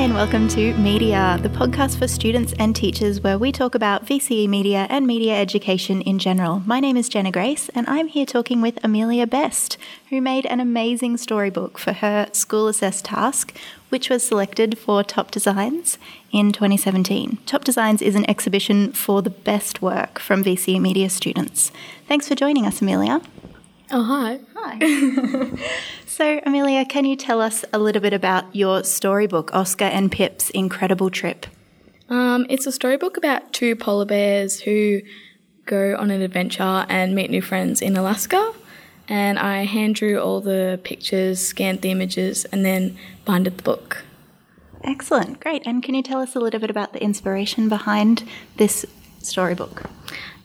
And welcome to Media, the podcast for students and teachers where we talk about VCE media and media education in general. My name is Jenna Grace, and I'm here talking with Amelia Best, who made an amazing storybook for her school assessed task, which was selected for Top Designs in 2017. Top Designs is an exhibition for the best work from VCE media students. Thanks for joining us, Amelia. Oh, hi. Hi. so, Amelia, can you tell us a little bit about your storybook, Oscar and Pip's Incredible Trip? Um, it's a storybook about two polar bears who go on an adventure and meet new friends in Alaska. And I hand drew all the pictures, scanned the images, and then binded the book. Excellent, great. And can you tell us a little bit about the inspiration behind this storybook?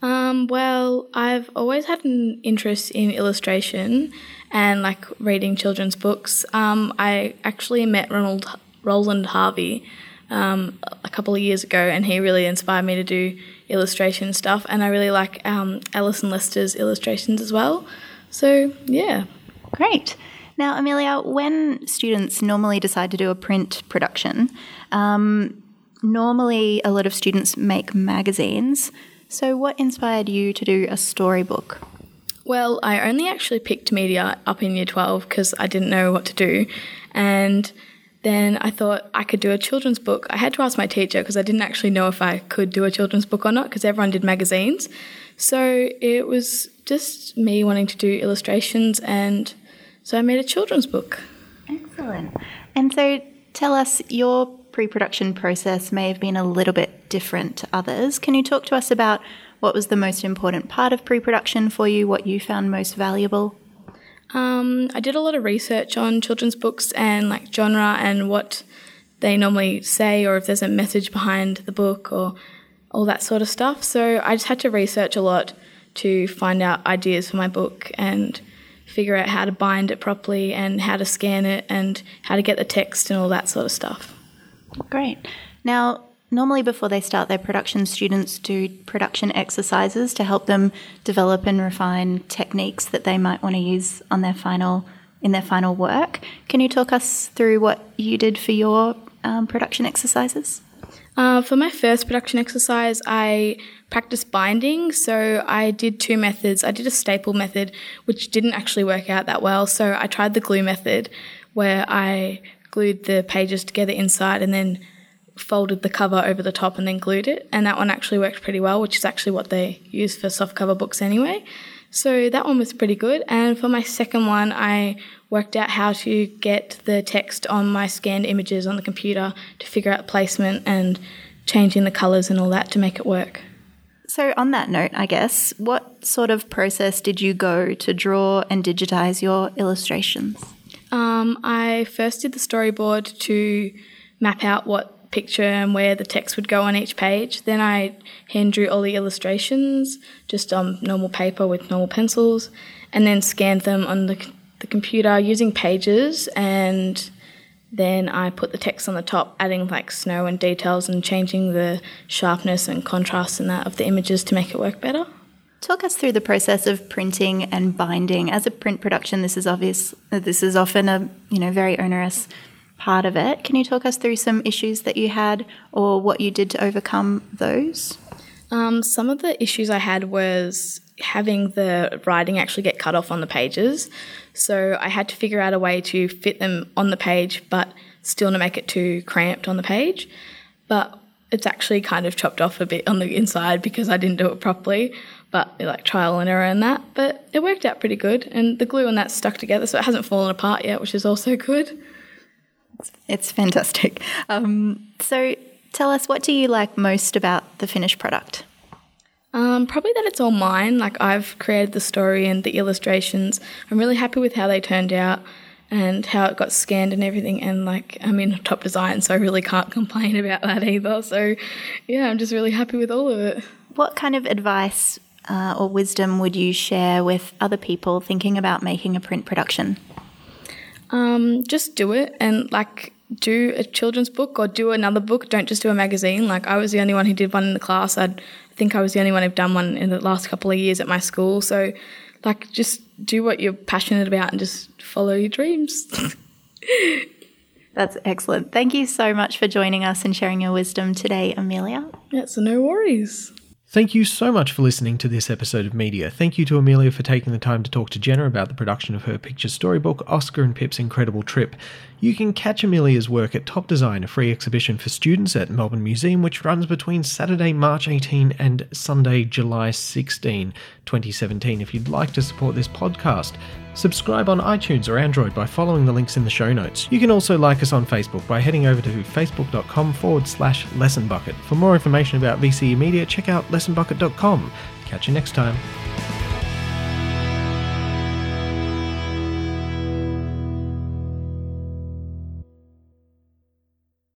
Um, well, I've always had an interest in illustration and like reading children's books. Um, I actually met Ronald Roland Harvey um, a couple of years ago, and he really inspired me to do illustration stuff. And I really like um, Alison Lester's illustrations as well. So yeah, great. Now, Amelia, when students normally decide to do a print production, um, normally a lot of students make magazines. So, what inspired you to do a storybook? Well, I only actually picked media up in year 12 because I didn't know what to do. And then I thought I could do a children's book. I had to ask my teacher because I didn't actually know if I could do a children's book or not because everyone did magazines. So it was just me wanting to do illustrations, and so I made a children's book. Excellent. And so tell us your pre production process may have been a little bit different to others. Can you talk to us about what was the most important part of pre production for you, what you found most valuable? Um, I did a lot of research on children's books and like genre and what they normally say, or if there's a message behind the book, or all that sort of stuff. So I just had to research a lot to find out ideas for my book and figure out how to bind it properly and how to scan it and how to get the text and all that sort of stuff. Great. Now, normally before they start their production, students do production exercises to help them develop and refine techniques that they might want to use on their final in their final work. Can you talk us through what you did for your um, production exercises? Uh, for my first production exercise, I practiced binding. So I did two methods. I did a staple method, which didn't actually work out that well. So I tried the glue method, where I glued the pages together inside and then folded the cover over the top and then glued it. And that one actually worked pretty well, which is actually what they use for soft cover books anyway. So that one was pretty good. And for my second one, I worked out how to get the text on my scanned images on the computer to figure out placement and changing the colours and all that to make it work. So, on that note, I guess, what sort of process did you go to draw and digitize your illustrations? Um, I first did the storyboard to map out what picture and where the text would go on each page. Then I hand drew all the illustrations just on normal paper with normal pencils, and then scanned them on the, the computer using pages. And then I put the text on the top, adding like snow and details and changing the sharpness and contrast and that of the images to make it work better. Talk us through the process of printing and binding. As a print production, this is obvious. This is often a you know very onerous part of it. Can you talk us through some issues that you had or what you did to overcome those? Um, some of the issues I had was having the writing actually get cut off on the pages. So I had to figure out a way to fit them on the page, but still not make it too cramped on the page. But it's actually kind of chopped off a bit on the inside because I didn't do it properly but like trial and error and that. But it worked out pretty good, and the glue and that stuck together, so it hasn't fallen apart yet, which is also good. It's fantastic. Um, so tell us, what do you like most about the finished product? Um, probably that it's all mine. Like I've created the story and the illustrations. I'm really happy with how they turned out and how it got scanned and everything. And like I'm in top design, so I really can't complain about that either. So yeah, I'm just really happy with all of it. What kind of advice uh, or wisdom would you share with other people thinking about making a print production? Um, just do it and like do a children's book or do another book. Don't just do a magazine. Like I was the only one who did one in the class. I'd, think I was the only one who've done one in the last couple of years at my school. So, like, just do what you're passionate about and just follow your dreams. That's excellent. Thank you so much for joining us and sharing your wisdom today, Amelia. Yeah, so no worries. Thank you so much for listening to this episode of Media. Thank you to Amelia for taking the time to talk to Jenna about the production of her picture storybook, Oscar and Pip's Incredible Trip. You can catch Amelia's work at Top Design, a free exhibition for students at Melbourne Museum, which runs between Saturday, March 18 and Sunday, July 16, 2017. If you'd like to support this podcast, Subscribe on iTunes or Android by following the links in the show notes. You can also like us on Facebook by heading over to facebook.com forward slash lessonbucket. For more information about VCE Media, check out lessonbucket.com. Catch you next time.